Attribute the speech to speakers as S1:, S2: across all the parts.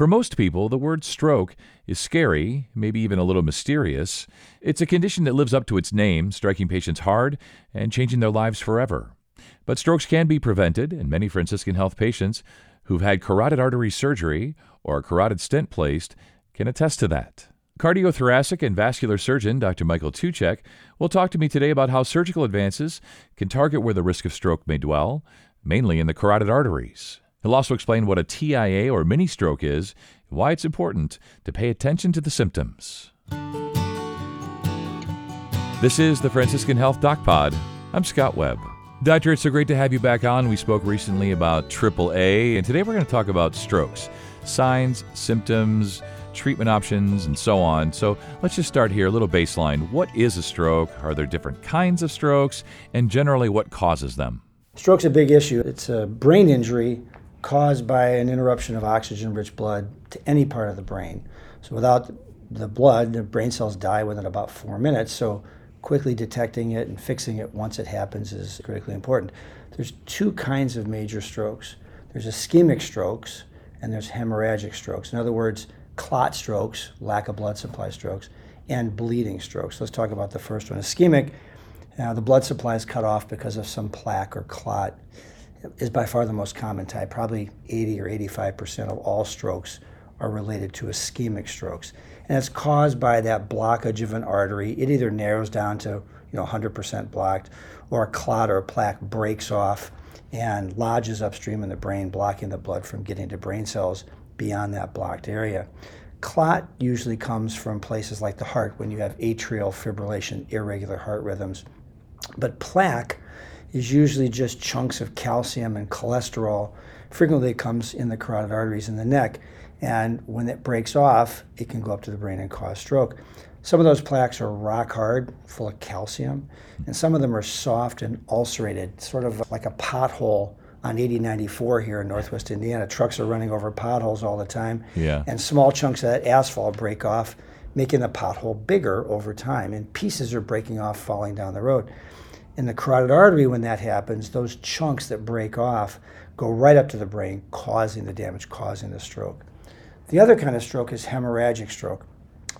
S1: For most people, the word stroke is scary, maybe even a little mysterious. It's a condition that lives up to its name, striking patients hard and changing their lives forever. But strokes can be prevented, and many Franciscan Health patients who've had carotid artery surgery or a carotid stent placed can attest to that. Cardiothoracic and vascular surgeon Dr. Michael Tuchek will talk to me today about how surgical advances can target where the risk of stroke may dwell, mainly in the carotid arteries. He'll also explain what a TIA or mini stroke is and why it's important to pay attention to the symptoms. This is the Franciscan Health Doc Pod. I'm Scott Webb. Doctor, it's so great to have you back on. We spoke recently about AAA, and today we're going to talk about strokes signs, symptoms, treatment options, and so on. So let's just start here a little baseline. What is a stroke? Are there different kinds of strokes? And generally, what causes them?
S2: Stroke's a big issue. It's a brain injury caused by an interruption of oxygen rich blood to any part of the brain. So without the blood, the brain cells die within about four minutes. So quickly detecting it and fixing it once it happens is critically important. There's two kinds of major strokes. There's ischemic strokes and there's hemorrhagic strokes. In other words, clot strokes, lack of blood supply strokes, and bleeding strokes. Let's talk about the first one. Ischemic, uh, the blood supply is cut off because of some plaque or clot, is by far the most common type. Probably 80 or 85% of all strokes are related to ischemic strokes. And it's caused by that blockage of an artery. It either narrows down to you know 100% blocked, or a clot or a plaque breaks off and lodges upstream in the brain, blocking the blood from getting to brain cells beyond that blocked area. Clot usually comes from places like the heart when you have atrial fibrillation, irregular heart rhythms. But plaque is usually just chunks of calcium and cholesterol. Frequently, it comes in the carotid arteries in the neck, and when it breaks off, it can go up to the brain and cause stroke. Some of those plaques are rock hard, full of calcium, and some of them are soft and ulcerated, sort of like a pothole on 8094 here in northwest Indiana. Trucks are running over potholes all the time.
S1: Yeah.
S2: And small chunks of that asphalt break off, making the pothole bigger over time. And pieces are breaking off, falling down the road. In the carotid artery, when that happens, those chunks that break off go right up to the brain, causing the damage, causing the stroke. The other kind of stroke is hemorrhagic stroke.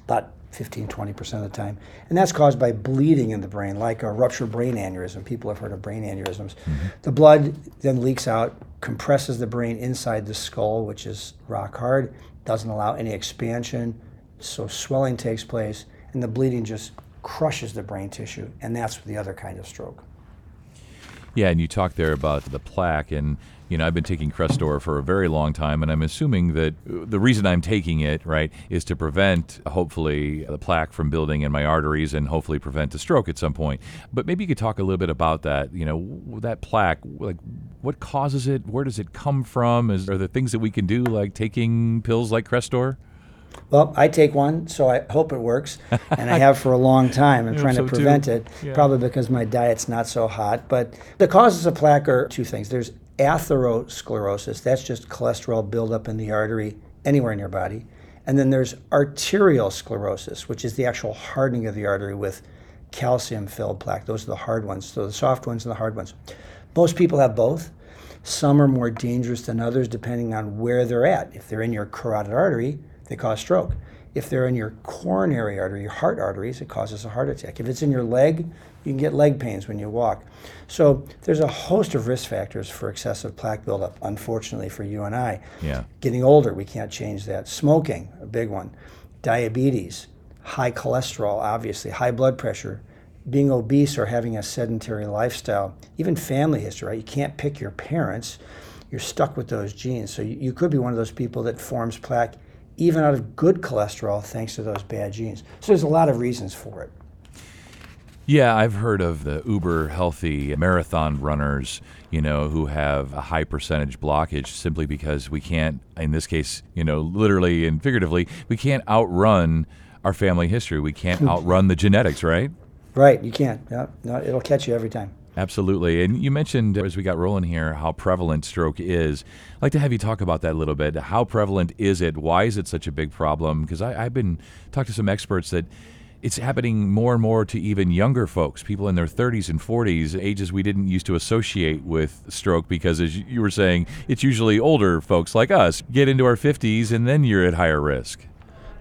S2: About 15, 20% of the time. And that's caused by bleeding in the brain, like a ruptured brain aneurysm. People have heard of brain aneurysms. Mm-hmm. The blood then leaks out, compresses the brain inside the skull, which is rock hard, doesn't allow any expansion. So swelling takes place, and the bleeding just crushes the brain tissue. And that's the other kind of stroke.
S1: Yeah, and you talked there about the plaque, and you know I've been taking Crestor for a very long time, and I'm assuming that uh, the reason I'm taking it, right, is to prevent, hopefully, the plaque from building in my arteries, and hopefully prevent a stroke at some point. But maybe you could talk a little bit about that. You know, that plaque, like what causes it? Where does it come from? Is are there things that we can do, like taking pills like Crestor?
S2: Well, I take one, so I hope it works, and I have for a long time. I'm trying so to prevent too. it, yeah. probably because my diet's not so hot. But the causes of plaque are two things. There's atherosclerosis, that's just cholesterol buildup in the artery anywhere in your body. And then there's arterial sclerosis, which is the actual hardening of the artery with calcium filled plaque. Those are the hard ones. So the soft ones and the hard ones. Most people have both. Some are more dangerous than others depending on where they're at. If they're in your carotid artery, they cause stroke. If they're in your coronary artery, your heart arteries, it causes a heart attack. If it's in your leg, you can get leg pains when you walk. So there's a host of risk factors for excessive plaque buildup, unfortunately for you and I.
S1: Yeah.
S2: Getting older, we can't change that. Smoking, a big one. Diabetes, high cholesterol, obviously, high blood pressure, being obese or having a sedentary lifestyle, even family history, right? You can't pick your parents. You're stuck with those genes. So you, you could be one of those people that forms plaque even out of good cholesterol thanks to those bad genes. So there's a lot of reasons for it.
S1: Yeah, I've heard of the uber healthy marathon runners, you know, who have a high percentage blockage simply because we can't, in this case, you know, literally and figuratively, we can't outrun our family history. We can't outrun the genetics, right?
S2: Right, you can't. Yeah, no, it'll catch you every time.
S1: Absolutely. And you mentioned as we got rolling here how prevalent stroke is. I'd like to have you talk about that a little bit. How prevalent is it? Why is it such a big problem? Because I've been talking to some experts that it's happening more and more to even younger folks, people in their 30s and 40s, ages we didn't used to associate with stroke because, as you were saying, it's usually older folks like us get into our 50s and then you're at higher risk.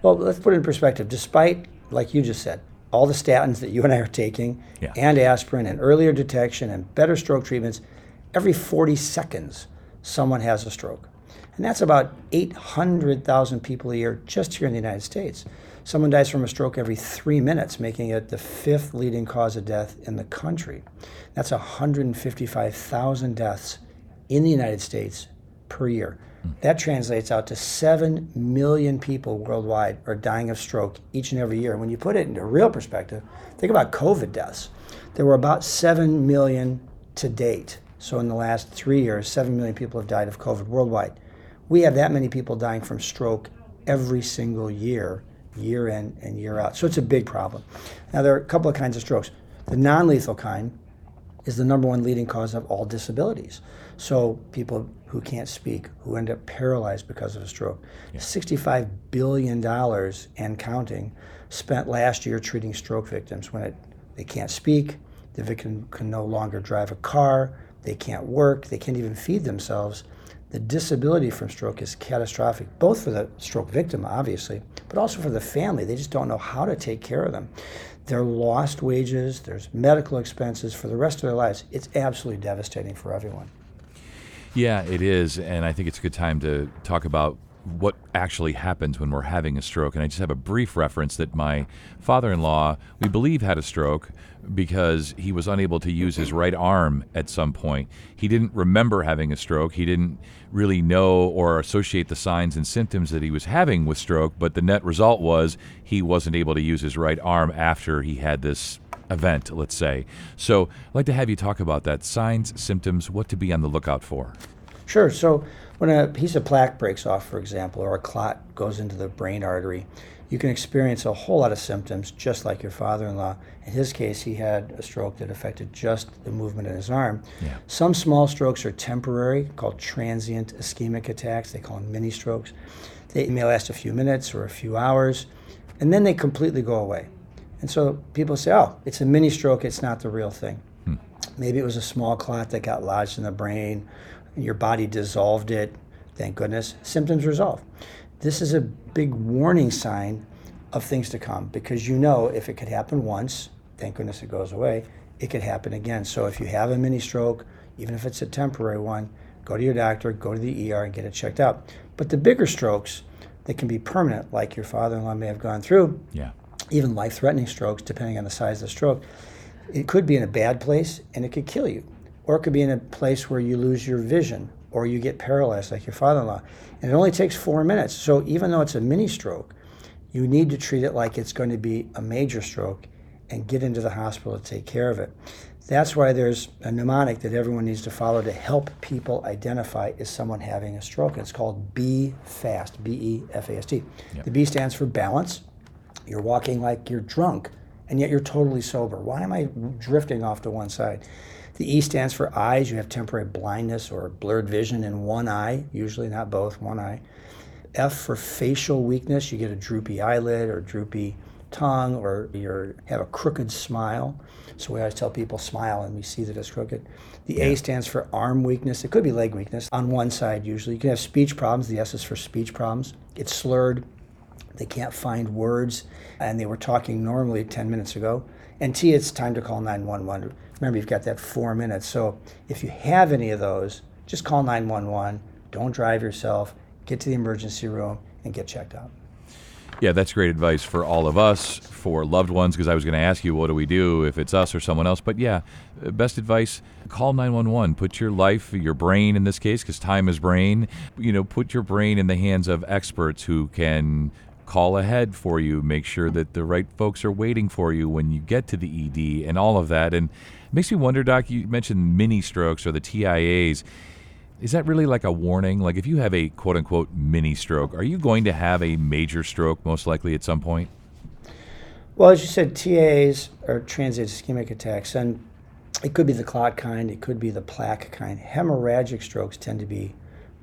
S2: Well, let's put it in perspective. Despite, like you just said, all the statins that you and I are taking,
S1: Yeah.
S2: and aspirin, and earlier detection, and better stroke treatments, every 40 seconds, someone has a stroke. And that's about 800,000 people a year just here in the United States. Someone dies from a stroke every three minutes, making it the fifth leading cause of death in the country. That's 155,000 deaths in the United States per year. That translates out to 7 million people worldwide are dying of stroke each and every year. When you put it into real perspective, think about COVID deaths. There were about 7 million to date. So, in the last three years, 7 million people have died of COVID worldwide. We have that many people dying from stroke every single year, year in and year out. So, it's a big problem. Now, there are a couple of kinds of strokes. The non lethal kind, is the number one leading cause of all disabilities. So people who can't speak, who end up paralyzed because of a stroke. $65 billion and counting spent last year treating stroke victims when it, they can't speak, the victim can no longer drive a car, they can't work, they can't even feed themselves. The disability from stroke is catastrophic, both for the stroke victim, obviously, but also for the family. They just don't know how to take care of them. They're lost wages, there's medical expenses for the rest of their lives. It's absolutely devastating for everyone.
S1: Yeah, it is. And I think it's a good time to talk about what actually happens when we're having a stroke. And I just have a brief reference that my father in law, we believe, had a stroke because he was unable to use his right arm at some point. He didn't remember having a stroke. He didn't really know or associate the signs and symptoms that he was having with stroke, but the net result was he wasn't able to use his right arm after he had this event, let's say. So I'd like to have you talk about that signs, symptoms, what to be on the lookout for.
S2: Sure. So when a piece of plaque breaks off, for example, or a clot goes into the brain artery, you can experience a whole lot of symptoms, just like your father-in-law. In his case, he had a stroke that affected just the movement in his arm.
S1: Yeah.
S2: Some small strokes are temporary, called transient ischemic attacks. They call them mini strokes. They may last a few minutes or a few hours, and then they completely go away. And so people say, oh, it's a mini stroke, it's not the real thing. Maybe it was a small clot that got lodged in the brain, and your body dissolved it. Thank goodness. Symptoms resolve. This is a big warning sign of things to come because you know if it could happen once, thank goodness it goes away, it could happen again. So if you have a mini stroke, even if it's a temporary one, go to your doctor, go to the ER and get it checked out. But the bigger strokes, that can be permanent, like your father in law may have gone through,
S1: Yeah.
S2: Even life threatening strokes, depending on the size of the stroke. It could be in a bad place and it could kill you, or it could be in a place where you lose your vision or you get paralyzed, like your father in law. And it only takes four minutes. So even though it's a mini stroke, you need to treat it like it's going to be a major stroke and get into the hospital to take care of it. That's why there's a mnemonic that everyone needs to follow to help people identify is someone having a stroke. It's called B FAST, B E F A S T.
S1: Yep.
S2: The B stands for balance. You're walking like you're drunk, and yet you're totally sober. Why am I drifting off to one side? The E stands for eyes. You have temporary blindness or blurred vision in one eye, usually not both, one eye. F for facial weakness. You get a droopy eyelid or droopy tongue, or you have a crooked smile. So we always tell people smile, and we see that it's crooked. The A stands for arm weakness. It could be leg weakness on one side usually. You can have speech problems. The S is for speech problems. It's slurred. They can't find words, and they were talking normally 10 minutes ago. And T, it's time to call 911. Remember, you've got that four minutes. So if you have any of those, just call 911. Don't drive yourself. Get to the emergency room and get checked out.
S1: Yeah, that's great advice for all of us, for loved ones, because I was going to ask you, what do we do if it's us or someone else? But yeah, best advice call 911. Put your life, your brain in this case, because time is brain, you know, put your brain in the hands of experts who can call ahead for you, make sure that the right folks are waiting for you when you get to the ED and all of that. And it makes me wonder, Doc, you mentioned mini strokes or the TIAs. Is that really like a warning? Like if you have a quote unquote mini stroke, are you going to have a major stroke most likely at some point?
S2: Well, as you said, TIAs are transient ischemic attacks, and it could be the clot kind, it could be the plaque kind. Hemorrhagic strokes tend to be,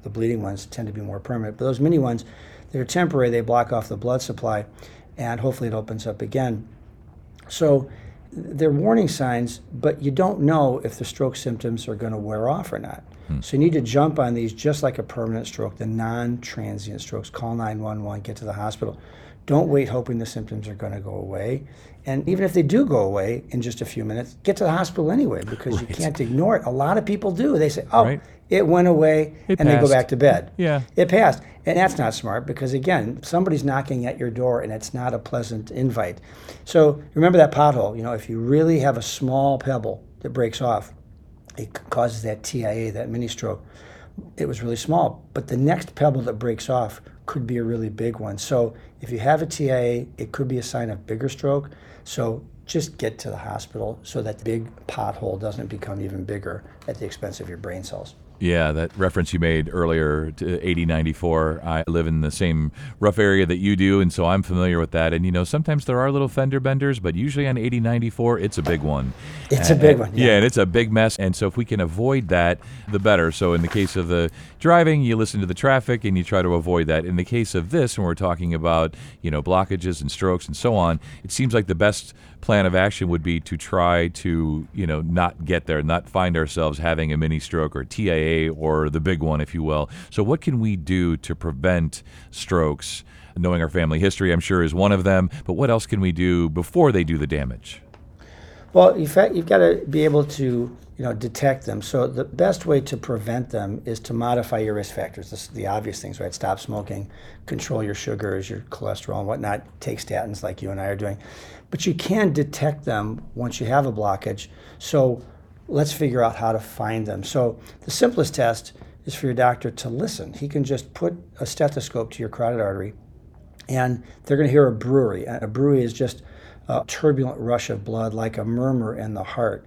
S2: the bleeding ones tend to be more permanent. But those mini ones, they're temporary, they block off the blood supply, and hopefully it opens up again. So they're warning signs, but you don't know if the stroke symptoms are going to wear off or not. Hmm. So you need to jump on these just like a permanent stroke, the non transient strokes. Call 911, get to the hospital. Don't wait hoping the symptoms are going to go away. And even if they do go away in just a few minutes, get to the hospital anyway because right. you can't ignore it. A lot of people do. They say, oh, right. it went away, it and passed. they go back to bed.
S1: Yeah.
S2: It passed. And that's not smart because, again, somebody's knocking at your door and it's not a pleasant invite. So remember that pothole. You know, if you really have a small pebble that breaks off, it causes that TIA, that mini stroke. It was really small, but the next pebble that breaks off could be a really big one. So if you have a TIA, it could be a sign of bigger stroke. So just get to the hospital so that the big pothole doesn't become even bigger at the expense of your brain cells.
S1: Yeah, that reference you made earlier to 8094. I live in the same rough area that you do, and so I'm familiar with that. And you know, sometimes there are little fender benders, but usually on 8094, it's a big one.
S2: It's and, a big one.
S1: Yeah. yeah, and it's a big mess. And so if we can avoid that, the better. So in the case of the driving, you listen to the traffic and you try to avoid that. In the case of this, when we're talking about you know blockages and strokes and so on, it seems like the best plan of action would be to try to you know not get there, not find ourselves having a mini stroke or TIA or the big one, if you will. So what can we do to prevent strokes? Knowing our family history, I'm sure, is one of them. But what else can we do before they do the damage?
S2: Well, you've, you've got to be able to you know, detect them. So the best way to prevent them is to modify your risk factors. This, the obvious things, right? Stop smoking, control your sugars, your cholesterol, and whatnot. Take statins like you and I are doing. But you can detect them once you have a blockage. So let's figure out how to find them. So the simplest test is for your doctor to listen. He can just put a stethoscope to your carotid artery, and they're going to hear a bruit. A bruit is just a turbulent rush of blood, like a murmur in the heart.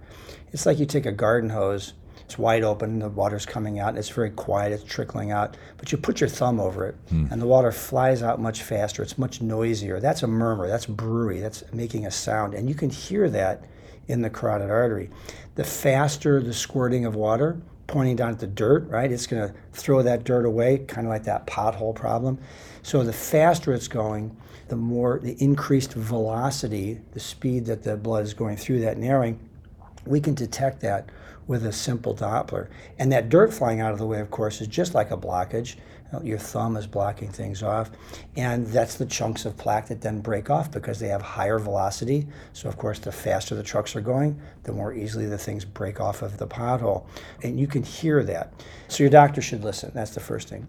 S2: It's like you take a garden hose, it's wide open, the water's coming out, it's very quiet, it's trickling out, but you put your thumb over it, hmm. and the water flies out much faster, it's much noisier. That's a murmur, that's bruit, that's making a sound, and you can hear that in the carotid artery. The faster the squirting of water, pointing down at the dirt, right? It's going to throw that dirt away, kind of like that pothole problem. So the faster it's going, the more the increased velocity, the speed that the blood is going through that narrowing, we can detect that with a simple Doppler. And that dirt flying out of the way, of course, is just like a blockage. Your thumb is blocking things off. And that's the chunks of plaque that then break off because they have higher velocity. So, of course, the faster the trucks are going, the more easily the things break off of the pothole. And you can hear that. So, your doctor should listen. That's the first thing.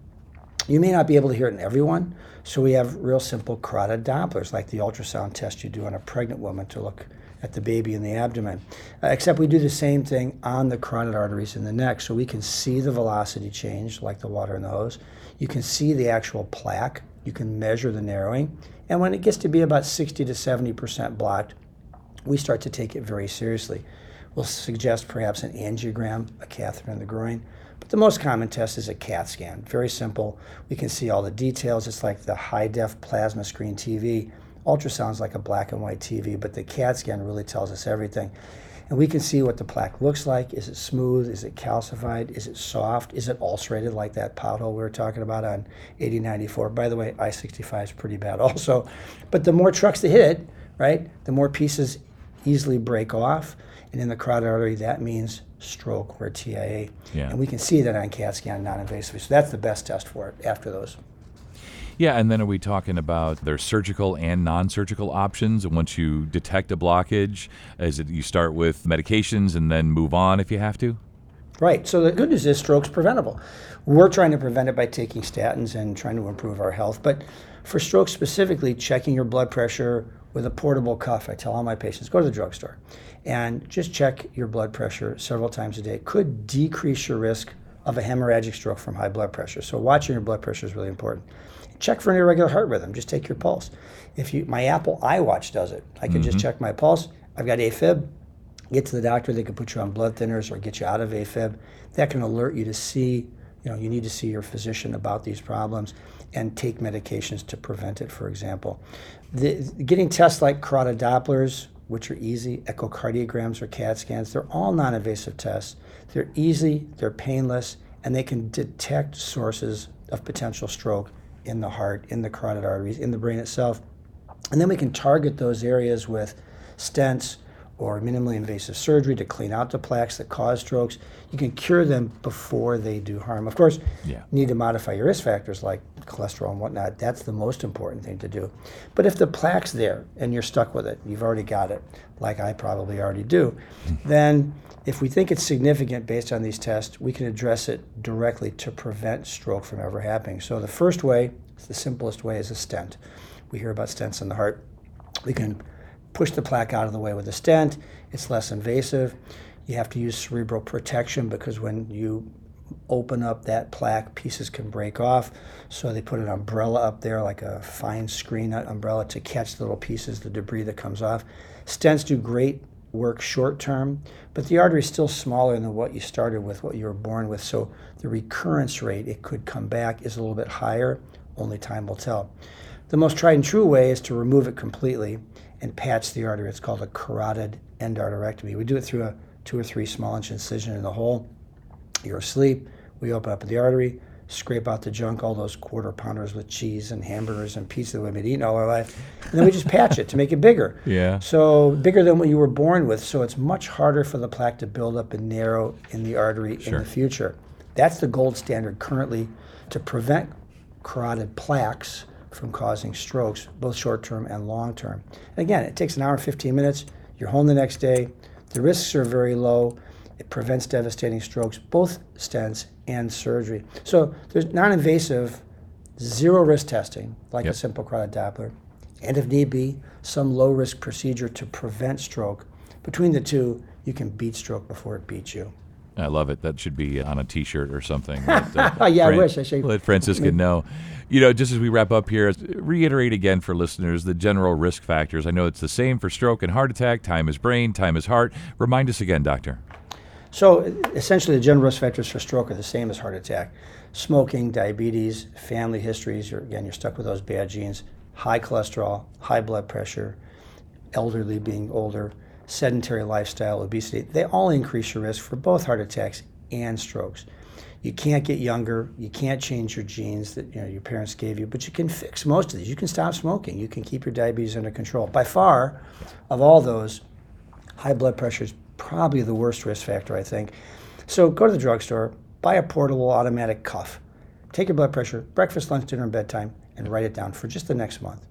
S2: You may not be able to hear it in everyone. So, we have real simple carotid Dopplers, like the ultrasound test you do on a pregnant woman to look at the baby in the abdomen. Uh, except we do the same thing on the carotid arteries in the neck, so we can see the velocity change, like the water in the hose. You can see the actual plaque. You can measure the narrowing. And when it gets to be about 60 to 70% blocked, we start to take it very seriously. We'll suggest perhaps an angiogram, a catheter in the groin. But the most common test is a CAT scan. Very simple. We can see all the details. It's like the high def plasma screen TV ultrasound's like a black and white TV, but the CAT scan really tells us everything. And we can see what the plaque looks like. Is it smooth? Is it calcified? Is it soft? Is it ulcerated like that pothole we were talking about on 8094? By the way, I 65 is pretty bad also. But the more trucks that hit it, right, the more pieces easily break off. And in the carotid artery, that means stroke or TIA. Yeah. And we can see that on CAT scan non invasively. So that's the best test for it after those.
S1: Yeah, and then are we talking about there's surgical and non-surgical options? And once you detect a blockage, is it you start with medications and then move on if you have to?
S2: Right. So the good news is stroke's preventable. We're trying to prevent it by taking statins and trying to improve our health. But for stroke specifically, checking your blood pressure with a portable cuff. I tell all my patients go to the drugstore and just check your blood pressure several times a day. Could decrease your risk of a hemorrhagic stroke from high blood pressure. So watching your blood pressure is really important check for an irregular heart rhythm. Just take your pulse. If you, my Apple iWatch does it. I can mm-hmm. just check my pulse. I've got AFib. Get to the doctor. They can put you on blood thinners or get you out of AFib. That can alert you to see. You know, you need to see your physician about these problems and take medications to prevent it. For example, the, getting tests like carotid Dopplers, which are easy, echocardiograms or CAT scans, they're all non-invasive tests. They're easy, they're painless, and they can detect sources of potential stroke in the heart, in the carotid arteries, in the brain itself. And then we can target those areas with stents or minimally invasive surgery to clean out the plaques that cause strokes. You can cure them before they do harm. Of course,
S1: Yeah.
S2: you need to modify your risk factors like cholesterol and whatnot. That's the most important thing to do. But if the plaque's there and you're stuck with it, you've already got it, like I probably already do, hmm. then if we think it's significant based on these tests, we can address it directly to prevent stroke from ever happening. So the first way, the simplest way, is a stent. We hear about stents in the heart. We can push the plaque out of the way with a stent. It's less invasive. You have to use cerebral protection because when you open up that plaque, pieces can break off. So they put an umbrella up there, like a fine screen umbrella, to catch the little pieces, the debris that comes off. Stents do great work short term, but the artery is still smaller than what you started with, what you were born with. So the recurrence rate, it could come back, is a little bit higher. Only time will tell. The most tried and true way is to remove it completely and patch the artery. It's called a carotid endarterectomy. We do it through a two or three small inch incision in the hole. You're asleep. We open up the artery, scrape out the junk, all those quarter pounders with cheese and hamburgers and pizza that we've been eating all our life, and then we just patch it to make it bigger.
S1: Yeah.
S2: So bigger than what you were born with. So it's much harder for the plaque to build up and narrow in the artery
S1: Sure.
S2: in the future. That's the gold standard currently to prevent carotid plaques from causing strokes, both short term and long term. And again, it takes an hour and 15 minutes. You're home the next day. The risks are very low. It prevents devastating strokes, both stents and surgery. So there's non invasive, zero risk testing, like
S1: Yep.
S2: a simple carotid Doppler, and if need be, some low risk procedure to prevent stroke. Between the two, you can beat stroke before it beats you.
S1: I love it. That should be on a T-shirt or something. That, uh,
S2: Yeah, I wish. I should-
S1: Let Franciscan know. You know, just as we wrap up here, reiterate again for listeners the general risk factors. I know it's the same for stroke and heart attack. Time is brain, time is heart. Remind us again, doctor.
S2: So essentially, the general risk factors for stroke are the same as heart attack: smoking, diabetes, family histories. You're, again, you're stuck with those bad genes. High cholesterol, high blood pressure, elderly being older, sedentary lifestyle, obesity. They all increase your risk for both heart attacks and strokes. You can't get younger. You can't change your genes that you know your parents gave you, but you can fix most of these. You can stop smoking. You can keep your diabetes under control. By far, of all those, high blood pressure is probably the worst risk factor, I think. So go to the drugstore, buy a portable automatic cuff, take your blood pressure, breakfast, lunch, dinner, and bedtime, and write it down for just the next month.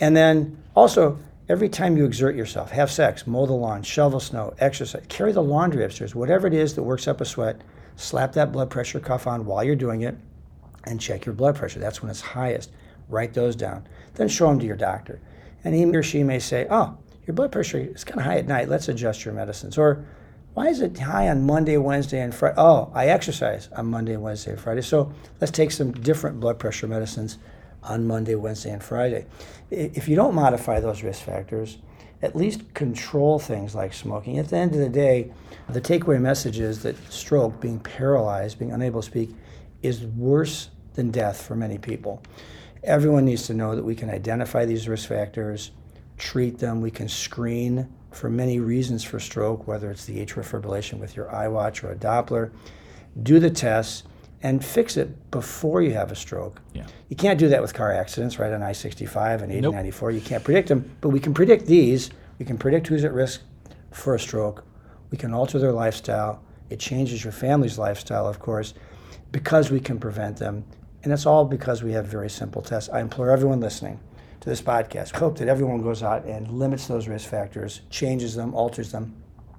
S2: And then also, every time you exert yourself, have sex, mow the lawn, shovel snow, exercise, carry the laundry upstairs, whatever it is that works up a sweat, slap that blood pressure cuff on while you're doing it and check your blood pressure. That's when it's highest. Write those down. Then show them to your doctor. And he or she may say, Oh, your blood pressure is kind of high at night. Let's adjust your medicines. Or, why is it high on Monday, Wednesday, and Friday? Oh, I exercise on Monday, Wednesday, and Friday. So let's take some different blood pressure medicines on Monday, Wednesday, and Friday. If you don't modify those risk factors, at least control things like smoking. At the end of the day, the takeaway message is that stroke, being paralyzed, being unable to speak, is worse than death for many people. Everyone needs to know that we can identify these risk factors, treat them, we can screen for many reasons for stroke, whether it's the atrial fibrillation with your iWatch or a Doppler. Do the tests and fix it before you have a stroke.
S1: Yeah.
S2: You can't do that with car accidents, right, on I 65 and 80
S1: Nope.
S2: 94. You can't predict them, but we can predict these. We can predict who's at risk for a stroke. We can alter their lifestyle. It changes your family's lifestyle, of course, because we can prevent them. And it's all because we have very simple tests. I implore everyone listening to this podcast. I hope that everyone goes out and limits those risk factors, changes them, alters them,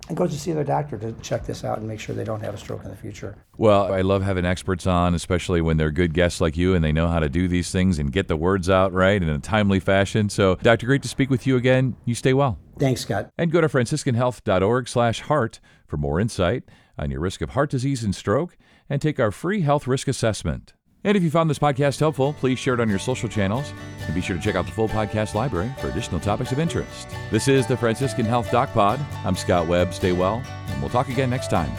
S2: and goes to see their doctor to check this out and make sure they don't have a stroke in the future.
S1: Well, I love having experts on, especially when they're good guests like you and they know how to do these things and get the words out right in a timely fashion. So, Doctor, great to speak with you again. You stay well.
S2: Thanks, Scott.
S1: And go to franciscanhealth.org slash heart for more insight on your risk of heart disease and stroke and take our free health risk assessment. And if you found this podcast helpful, please share it on your social channels and be sure to check out the full podcast library for additional topics of interest. This is the Franciscan Health Doc Pod. I'm Scott Webb. Stay well, and we'll talk again next time.